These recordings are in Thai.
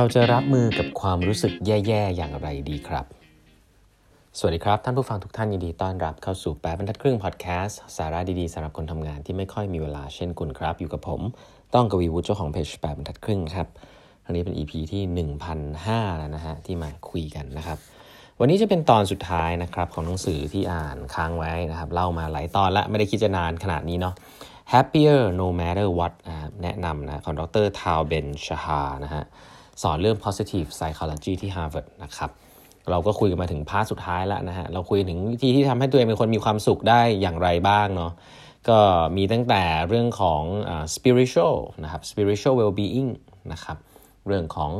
เราจะรับมือกับความรู้สึกแย่ๆ อย่างไรดีครับ สวัสดีครับ ท่านผู้ฟังทุกท่านยินดีต้อนรับเข้าสู่แปดบรรทัดครึ่งพอดแคสต์สาระดีๆสำหรับคนทำงานที่ไม่ค่อยมีเวลาเช่นคุณครับ อยู่กับผม ต้องกวีวุฒิเจ้าของเพจแปดบรรทัดครึ่งครับอันนี้เป็น EP ที่ 1,005แล้วนะฮะที่มาคุยกันนะครับ วันนี้จะเป็นตอนสุดท้ายนะครับของหนังสือที่อ่านค้างไว้นะครับเล่ามาหลายตอนละไม่ได้คิดจะนานขนาดนี้เนาะ Happier No Matter What แนะนำนะของดรทาวเบนชาฮานะฮะ สอนเรื่อง positive psychology ที่ Harvard นะครับเราก็คุยกันมาถึงพาร์ทสุดท้ายแล้วนะฮะ เราคุยถึงวิธีที่ทำให้ตัวเองเป็นคนมีความสุขได้อย่างไรบ้างเนาะ ก็มีตั้งแต่เรื่องของ uh, spiritual นะครับ spiritual well-being นะครับ เรื่องของ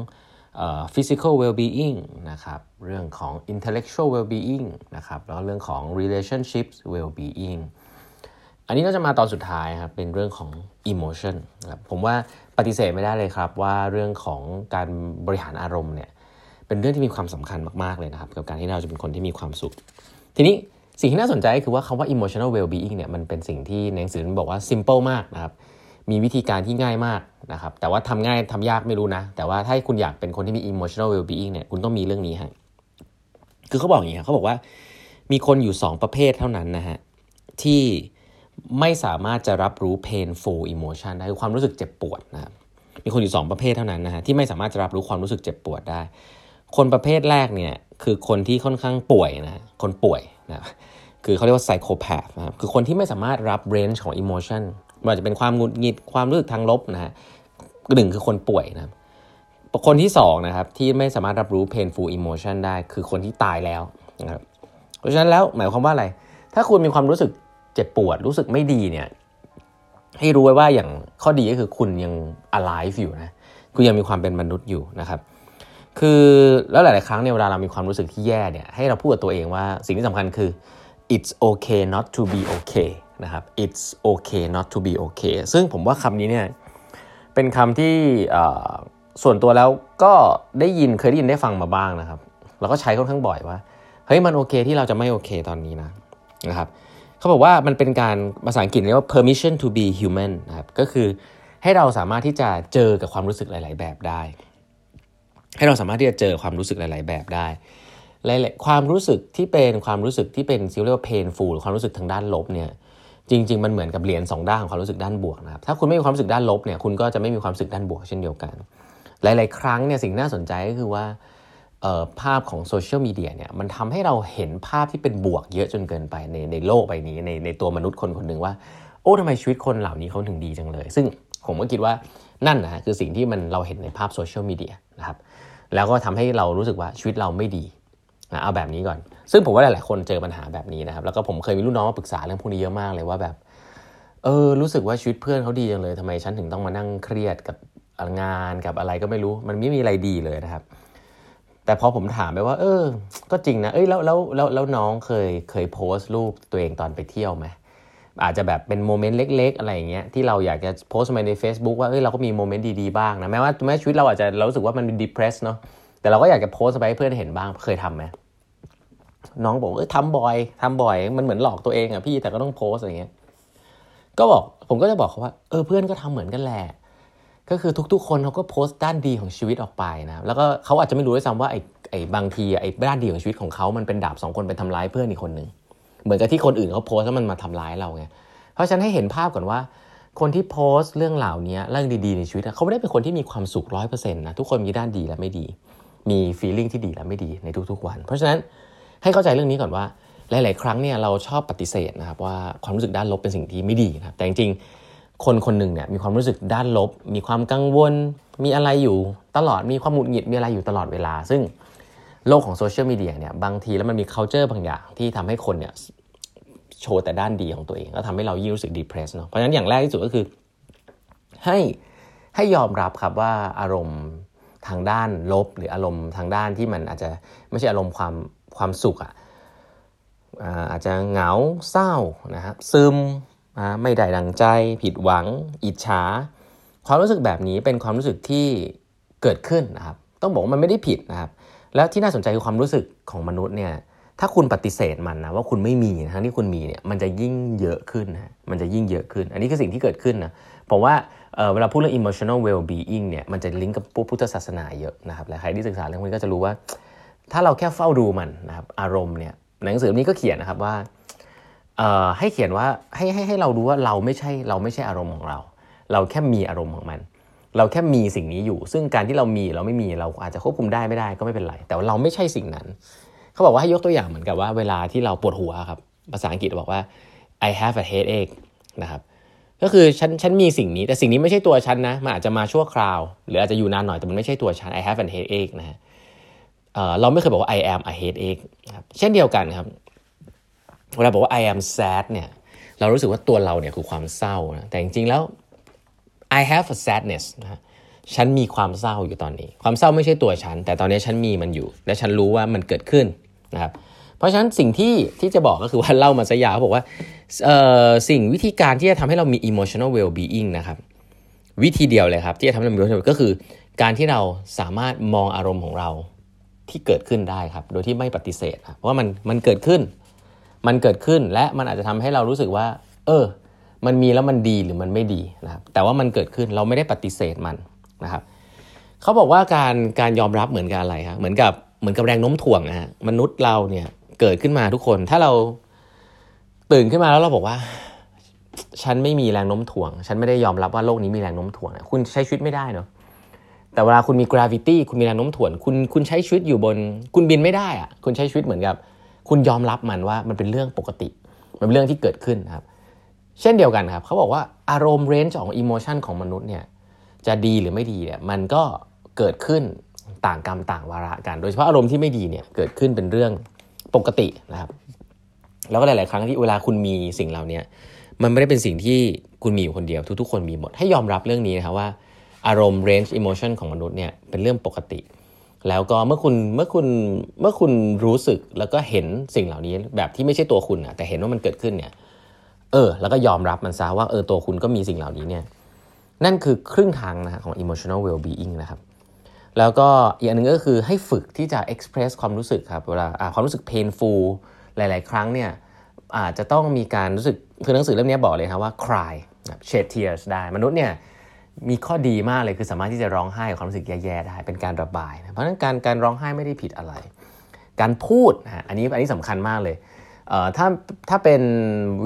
uh, physical well-being นะครับ เรื่องของ intellectual well-being นะครับ แล้วเรื่องของ relationships well-being อันนี้ก็จะมาตอนสุดท้ายครับเป็นเรื่องของ emotion ครับผมว่าปฏิเสธไม่ได้เลยครับว่าเรื่องของการบริหารอารมณ์เนี่ยเป็นเรื่องที่มีความสำคัญมากๆเลยนะครับกับการที่เราจะเป็นคนที่มีความสุข ทีนี้สิ่งที่น่าสนใจคือว่าคำว่า emotional well-being เนี่ยมันเป็นสิ่งที่ในหนังสือมันบอกว่า simple มากนะครับมีวิธีการที่ง่ายมากนะครับแต่ว่าทำง่ายทำยากไม่รู้นะ แต่ว่าถ้าคุณอยากเป็นคนที่มี emotional well-being เนี่ยคุณต้องมีเรื่องนี้ฮะคือเขาบอกอย่างนี้ครับเขาบอกว่ามีคนอยู่ 2 ประเภทเท่านั้นนะฮะที่ ไม่สามารถจะรับรู้ painful emotion ได้คือความรู้สึกเจ็บปวดนะครับมีคนอยู่ 2 ประเภทเท่านั้นนะฮะที่ไม่สามารถจะรับรู้ความรู้สึกเจ็บปวดได้ คนประเภทแรกเนี่ยคือคนที่ค่อนข้างป่วยนะคนป่วยนะคือเขาเรียกว่า psychopath นะครับคือคนที่ไม่สามารถรับ range ของ emotion มันจะเป็นความหงุดหงิดความรู้สึกทางลบนะฮะหนึ่งคือคนป่วยนะคนที่2นะครับที่ไม่สามารถรับรู้ painful emotion ได้คือคนที่ตายแล้วนะครับเพราะฉะนั้นแล้วหมายความว่าอะไร ถ้าคุณมีความรู้สึก เจ็บปวดรู้สึกไม่ดีเนี่ยให้รู้ไว้ว่าอย่างข้อดีก็คือคุณยัง alive อยู่นะคุณยังมีความเป็นมนุษย์อยู่นะครับคือแล้วหลาย ๆ ครั้งเนี่ยเวลาเรามีความรู้สึกที่แย่เนี่ยให้เราพูดกับตัวเองว่าสิ่งที่สำคัญคือ it's okay not to be okay นะครับ it's okay not to be okay ซึ่งผมว่าคำนี้เนี่ยเป็นคำที่ส่วนตัวแล้วก็ได้ยินเคยได้ยินได้ฟังมาบ้างนะครับ แล้วก็ใช้ค่อนข้างบ่อยว่า เฮ้ยมันโอเคที่เราจะไม่โอเคตอนนี้นะนะครับ เขาบอกว่ามันเป็นการภาษาอังกฤษเรียกว่า permission to be human นะครับก็คือให้เราสามารถที่จะเจอกับความรู้สึกหลาย ๆ แบบได้ ให้เราสามารถที่จะเจอความรู้สึกหลาย ๆ แบบได้หลายๆความรู้สึกที่เป็นความรู้สึกที่เป็นเรียกว่า painful ความรู้สึกทางด้านลบเนี่ยจริง ๆ มันเหมือนกับเหรียญสองด้านของความรู้สึกด้านบวกนะครับถ้าคุณไม่มีความรู้สึกด้านลบเนี่ยคุณก็จะไม่มีความรู้สึกด้านบวกเช่นเดียวกัน หลาย ๆ ครั้งเนี่ยสิ่งน่าสนใจก็คือว่า ภาพของโซเชียลมีเดียเนี่ยมันทำให้เราเห็นภาพที่เป็นบวกเยอะจนเกินไปในในโลกใบนี้ในในตัวมนุษย์คนคนหนึ่งว่า โอ้ทำไมชีวิตคนเหล่านี้เขาถึงดีจังเลย ซึ่งผมก็คิดว่านั่นนะคือสิ่งที่มันเราเห็นในภาพโซเชียลมีเดียนะครับแล้วก็ทำให้เรารู้สึกว่าชีวิตเราไม่ดีนะเอาแบบนี้ก่อน ซึ่งผมว่าหลาย ๆ คนเจอปัญหาแบบนี้นะครับ แล้วก็ผมเคยมีลูกน้องมาปรึกษาเรื่องพวกนี้เยอะมากเลยว่าแบบ เออ รู้สึกว่าชีวิตเพื่อนเขาดีจังเลยทำไมฉันถึงต้องมานั่งเครียดกับงานกับอะไรก็ไม่รู้ มันไม่มีอะไรดีเลยนะครับ แต่พอผมถามไปว่า เออ ก็จริงนะ เอ้ยแล้วแล้วแล้วแล้วน้องเคยเคยโพสต์รูปตัวเองตอนไปเที่ยวไหมอาจจะแบบเป็นโมเมนต์เล็ก ๆ อะไรอย่างเงี้ยที่เราอยากจะโพสต์มาใน Facebook ว่าเอ้ยเราก็มีโมเมนต์ดีๆบ้างนะแม้ว่าแม้ชีวิตเราอาจจะเรารู้สึกว่ามันดีเพรสเนาะแต่เราก็อยากจะโพสต์ไปให้เพื่อนเห็นบ้างเคยทำไหมน้องบอกเอ้ยทำบ่อยทำบ่อย มันเหมือนหลอกตัวเองอะพี่แต่ก็ต้องโพสอะไรเงี้ยก็บอกผมก็จะบอกเขาว่า เออเพื่อนก็ทำเหมือนกันแหละ ก็คือทุกๆ คนเขาก็โพสต์ด้านดีของชีวิตออกไปนะแล้วก็เขาอาจจะไม่รู้ด้วยซ้ำว่าไอ้ไอ้บางทีไอ้ด้านดีของชีวิตของเขามันเป็นดาบสองคนไปทำร้ายเพื่อนอีกคนหนึ่งเหมือนกับที่คนอื่นเขาโพสต์แล้วมันมาทำร้ายเราไงเพราะฉะนั้นให้เห็นภาพก่อนว่า คนที่โพสต์เรื่องเหล่านี้เรื่องดีๆในชีวิตเขาไม่ได้เป็นคนที่มีความสุขร้อยเปอร์เซ็นต์นะทุกคนมีด้านดีและไม่ดี มีฟีลลิ่งที่ดีและไม่ดีในทุกๆวัน เพราะฉะนั้นให้เข้าใจเรื่องนี้ก่อนว่าหลาย ๆ ครั้งเนี่ยเราชอบปฏิเสธนะครับว่าความรู้สึกด้านลบเป็นสิ่งที่ไม่ดีนะครับแต่จริง คนคนหนึ่งเนี่ยมีความรู้สึกด้านลบ มีความกังวล มีอะไรอยู่ตลอดมีความหงุดหงิดมีอะไรอยู่ตลอดเวลา ซึ่งโลกของโซเชียลมีเดียเนี่ยบางทีแล้วมันมี culture บางอย่างที่ทำให้คนเนี่ยโชว์แต่ด้านดีของตัวเองแล้วทำให้เรายิ่งรู้สึก depressed เนาะเพราะฉะนั้นอย่างแรกที่สุดก็คือ ให้ให้ยอมรับครับว่าอารมณ์ทางด้านลบ หรืออารมณ์ทางด้านที่มันอาจจะไม่ใช่อารมณ์ความความสุขอะอาจจะเหงาเศร้านะครับซึม ไม่ได้ดังใจ ผิดหวัง อิจฉา ความรู้สึกแบบนี้เป็นความรู้สึกที่เกิดขึ้นนะครับ ต้องบอกว่ามันไม่ได้ผิดนะครับ แล้วที่น่าสนใจคือความรู้สึกของมนุษย์เนี่ยถ้าคุณปฏิเสธมันนะว่าคุณไม่มีทั้งที่คุณมีเนี่ยมันจะยิ่งเยอะขึ้นนะมันจะยิ่งเยอะขึ้น อันนี้คือสิ่งที่เกิดขึ้นนะผมว่าเวลาพูดเรื่อง emotional well being เนี่ยมันจะลิงก์กับพุทธศาสนาเยอะนะครับและใครที่ศึกษาเรื่องนี้ก็จะรู้ว่า ถ้าเราแค่เฝ้าดูมันนะครับอารมณ์เนี่ยหนังสือนี้ก็เขียนนะครับว่า ให้เขียนว่าให้ให้ให้เรารู้ว่าเราไม่ใช่เราไม่ใช่อารมณ์ของเรา เราแค่มีอารมณ์ของมัน เราแค่มีสิ่งนี้อยู่ ซึ่งการที่เรามีเราไม่มีเราอาจจะควบคุมได้ไม่ได้ก็ไม่เป็นไร แต่ว่าเราไม่ใช่สิ่งนั้น เขาบอกว่าให้ยกตัวอย่างเหมือนกับว่าเวลาที่เราปวดหัวครับภาษาอังกฤษบอกว่า I have a headache นะครับก็คือฉันฉันมีสิ่งนี้แต่สิ่งนี้ไม่ใช่ตัวฉันนะมันอาจจะมาชั่วคราว หรืออาจจะอยู่นานหน่อยแต่มันไม่ใช่ตัวฉัน I have a headache นะฮะเราไม่เคยบอกว่า I am a headache ครับเช่นเดียวกันครับ เวลาบอกว่า I am sad เนี่ยเรารู้สึกว่าตัวเราเนี่ยคือความเศร้านะแต่จริงๆแล้ว I have a sadness นะฉันมีความเศร้าอยู่ตอนนี้ ความเศร้าไม่ใช่ตัวฉัน แต่ตอนนี้ฉันมีมันอยู่ และฉันรู้ว่ามันเกิดขึ้นนะครับเพราะฉะนั้นสิ่งที่ที่จะบอกก็คือว่าเล่ามาซะยาวเขาบอกว่าสิ่งวิธีการที่จะทำให้เรามี emotional well being นะครับวิธีเดียวเลยครับ ที่จะทำให้เรา emotional ก็คือการที่เราสามารถมองอารมณ์ของเราที่เกิดขึ้นได้ครับ โดยที่ไม่ปฏิเสธเพราะว่ามันมันเกิดขึ้น มันเกิดขึ้นและมันอาจจะทำให้เรารู้สึกว่า เออ มันมีแล้วมันดีหรือมันไม่ดีนะครับ แต่ว่ามันเกิดขึ้นเราไม่ได้ปฏิเสธมันนะครับเขาบอกว่าการการยอมรับเหมือนกับอะไรครับเหมือนกับเหมือนกับแรงโน้มถ่วงนะฮะมนุษย์เราเนี่ยเกิดขึ้นมาทุกคน ถ้าเราตื่นขึ้นมาแล้วเราบอกว่า ฉันไม่มีแรงโน้มถ่วง ฉันไม่ได้ยอมรับว่าโลกนี้มีแรงโน้มถ่วงคุณใช้ชีวิตไม่ได้เนาะแต่เวลาคุณมี gravity คุณมีแรงโน้มถ่วงคุณคุณใช้ชีวิตอยู่บน คุณบินไม่ได้อะคุณใช้ชีวิตเหมือนกับ คุณยอมรับมันว่ามันเป็นเรื่องปกติ มันเป็นเรื่องที่เกิดขึ้นครับ เช่นเดียวกันครับเขาบอกว่าอารมณ์เรนจ์ของอิโมชันของมนุษย์เนี่ยจะดีหรือไม่ดีเนี่ยมันก็เกิดขึ้นต่างกรรมต่างวาระกัน โดยเฉพาะอารมณ์ที่ไม่ดีเนี่ยเกิดขึ้นเป็นเรื่องปกตินะครับ แล้วก็หลาย ๆ ครั้งที่เวลาคุณมีสิ่งเหล่านี้มันไม่ได้เป็นสิ่งที่คุณมีอยู่คนเดียวทุก ๆ คนมีหมด ให้ยอมรับเรื่องนี้นะครับว่าอารมณ์ range emotion ของมนุษย์เนี่ยเป็นเรื่องปกติ แล้วก็เมื่อคุณเมื่อคุณเมื่อคุณรู้สึกแล้วก็เห็นสิ่งเหล่านี้แบบที่ไม่ใช่ตัวคุณอะแต่เห็นว่ามันเกิดขึ้นเนี่ยเออ แล้วก็ยอมรับมันซะว่าเออตัวคุณก็มีสิ่งเหล่านี้เนี่ยนั่นคือครึ่งทางนะของ emotional well being นะครับ แล้วก็อีกอันนึงก็คือให้ฝึกที่จะ express ความรู้สึกครับเวลาความรู้สึก painful หลาย ๆ ครั้งเนี่ยอาจจะต้องมีการรู้สึกคือหนังสือเล่มนี้บอกเลยครับว่า cry shed tears ได้มนุษย์เนี่ย มีข้อดีมากเลยคือสามารถที่จะร้องไห้ความรู้สึกแย่ๆได้เป็นการระบายนะเพราะฉะนั้นการการร้องไห้ไม่ได้ผิดอะไร การพูดนะอันนี้อันนี้สำคัญมากเลยถ้าถ้าเป็น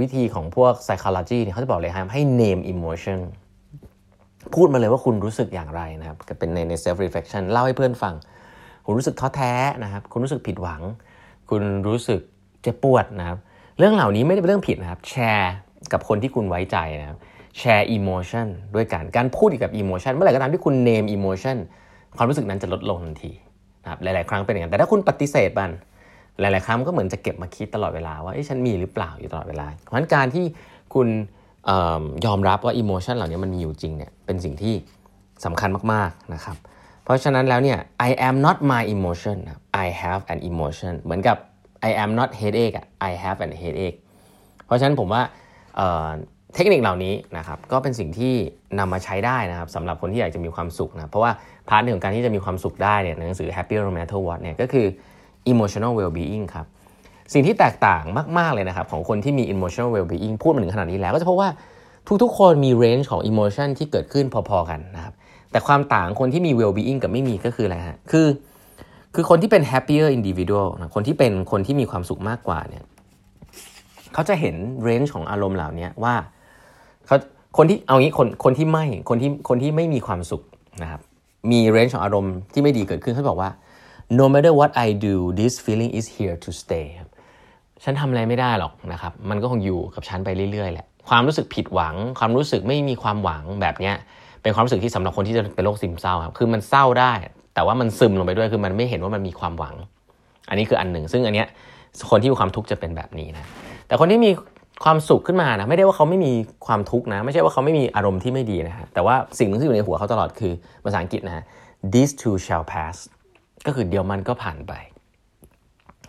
วิธีของพวก psychology เนี่ยเขาจะบอกเลยครับให้ name emotion พูดมาเลยว่าคุณรู้สึกอย่างไรนะครับเป็นในใน self reflection เล่าให้เพื่อนฟัง คุณรู้สึกท้อแท้นะครับ คุณรู้สึกผิดหวัง คุณรู้สึกเจ็บปวดนะครับ เรื่องเหล่านี้ไม่ได้เป็นเรื่องผิดนะครับ แชร์กับคนที่คุณไว้ใจนะครับ แชร์ emotion ด้วยกันการพูดกับ emotion เมื่อไหร่ก็ตามที่คุณ name emotionความรู้สึกนั้นจะลดลงทันทีนะครับหลาย ๆ ครั้งเป็นอย่างนั้นแต่ถ้าคุณปฏิเสธมัน หลาย ๆ ครั้งก็เหมือนจะเก็บมาคิดตลอดเวลาว่าฉันมีหรือเปล่าอยู่ตลอดเวลา เพราะฉะนั้นการที่คุณยอมรับว่าอิโมชันเหล่านี้มันมีอยู่จริงเนี่ยเป็นสิ่งที่สำคัญมาก ๆ นะครับ เพราะฉะนั้นแล้วเนี่ย I am not my emotion I have an emotion เหมือนกับ I am not headache I have an headache เพราะฉะนั้นผมว่า เทคนิคเหล่านี้นะครับก็เป็นสิ่งที่นำมาใช้ได้นะครับสำหรับคนที่อยากจะมีความสุขนะเพราะว่าพาร์ทของการที่จะมีความสุขได้เนี่ยหนังสือ Happy No Matter What เนี่ยก็คือ emotional well-being ครับสิ่งที่แตกต่างมาก ๆ เลยนะครับของคนที่มี emotional well-being พูดมาถึงขนาดนี้แล้ว ก็จะพบว่าทุกๆ คนมี range ของ emotion ที่เกิดขึ้นพอๆกันนะครับแต่ความต่างคนที่มี well-being กับไม่มีก็คืออะไรฮะคือคือคนที่เป็น happier individual นะคนที่เป็นคนที่มีความสุขมากกว่าเนี่ยเขาจะเห็น range ของอารมณ์เหล่านี้ว่า เขาคนที่เอางี้คนคนที่ไม่คนที่คนที่ไม่มีความสุขนะครับมี range ของอารมณ์ที่ไม่ดีเกิดขึ้นเขาบอกว่า no matter what I do this feeling is here to stay ฉันทำอะไรไม่ได้หรอกนะครับ มันก็คงอยู่กับฉันไปเรื่อยๆแหละ ความรู้สึกผิดหวัง ความรู้สึกไม่มีความหวังแบบเนี้ย เป็นความรู้สึกที่สำหรับคนที่จะเป็นโรคซึมเศร้าครับ คือมันเศร้าได้ แต่ว่ามันซึมลงไปด้วย คือมันไม่เห็นว่ามันมีความหวัง อันนี้คืออันหนึ่ง ซึ่งอันเนี้ยคนที่มีความทุกข์จะเป็นแบบนี้นะ แต่คนที่มี ความสุขขึ้นมานะไม่ได้ว่าเขาไม่มีความทุกข์นะ ไม่ใช่ว่าเขาไม่มีอารมณ์ที่ไม่ดีนะฮะแต่ว่าสิ่งนึงที่อยู่ในหัวเขาตลอดคือภาษาอังกฤษนะ this too shall pass ก็คือเดี๋ยวมันก็ผ่านไป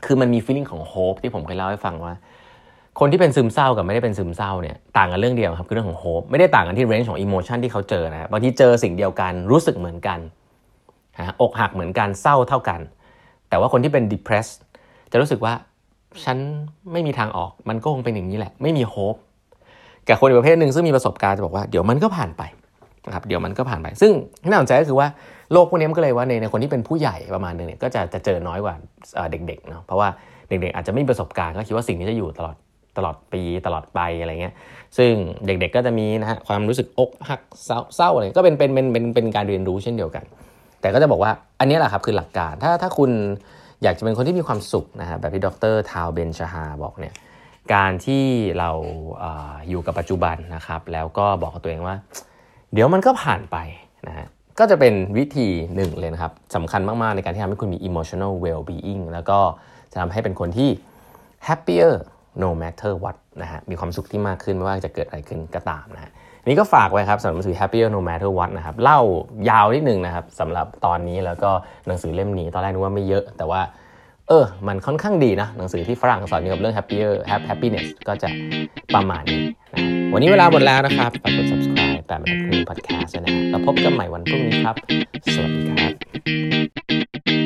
คือมันมี feeling ของ hope ที่ผมเคยเล่าให้ฟังว่า คนที่เป็นซึมเศร้ากับไม่ได้เป็นซึมเศร้าเนี่ยต่างกันเรื่องเดียวครับคือเรื่องของโฮปไม่ได้ต่างกันที่เรนจ์ของอิโมชันที่เขาเจอนะบางทีเจอสิ่งเดียวกันรู้สึกเหมือนกันฮะอกหักเหมือนกันเศร้าเท่ากัน แต่ว่าคนที่เป็น depressed จะรู้สึกว่า ฉันไม่มีทางออกมันก็คงเป็นอย่างนี้แหละ ไม่มีโฮปกับคนอีกประเภทหนึ่งซึ่งมีประสบการณ์จะบอกว่าเดี๋ยวมันก็ผ่านไปนะครับเดี๋ยวมันก็ผ่านไป ซึ่งที่น่าสนใจก็คือว่าโลกพวกนี้มันก็เลยว่าในในคนที่เป็นผู้ใหญ่ประมาณนึงเนี่ยก็จะจะเจอน้อยกว่าเด็กๆเนาะเพราะว่าเด็กๆอาจจะไม่มีประสบการณ์ก็คิดว่าสิ่งนี้จะอยู่ตลอดตลอดปีตลอดไปอะไรเงี้ย ซึ่งเด็กๆก็จะมีนะฮะความรู้สึกอกหักเศร้าอะไรก็เป็นเป็นเป็นเป็นเป็นการเรียนรู้เช่นเดียวกัน แต่ก็จะบอกว่าอันนี้แหละครับคือหลักการถ้าถ้าคุณ อยากจะเป็นคนที่มีความสุขนะฮะแบบที่ดรทาวเบนชาฮาบอกเนี่ยการที่เราออยู่กับปัจจุบันนะครับ แล้วก็บอกกับตัวเองว่า เดี๋ยวมันก็ผ่านไปนะฮะก็จะเป็นวิธีหนึ่งเลยนะครับสำคัญมาก ๆ ในการที่ทำให้คุณมี emotional well being แล้วก็จะทำให้เป็นคนที่ happier no matter what นะฮะมีความสุขที่มากขึ้นไม่ว่าจะเกิดอะไรขึ้นก็ตามนะฮะ นี่ก็ฝากไว้ครับสำหรับหนังสือ happier no matter what นะครับเล่ายาวนิดนึงนะครับสำหรับตอนนี้แล้วก็หนังสือเล่มนี้ตอนแรกนึกว่าไม่เยอะ แต่ว่า เออ มันค่อนข้างดีนะหนังสือที่ฝรั่งสอนเกี่ยวกับเรื่อง happier happiness ก็จะประมาณนี้นะวันนี้เวลาหมดแล้วนะครับฝากกด subscribe แปดบรรทัดครึ่ง podcast นะฮะแล้วพบกันใหม่วันพรุ่งนี้ครับ สวัสดีครับ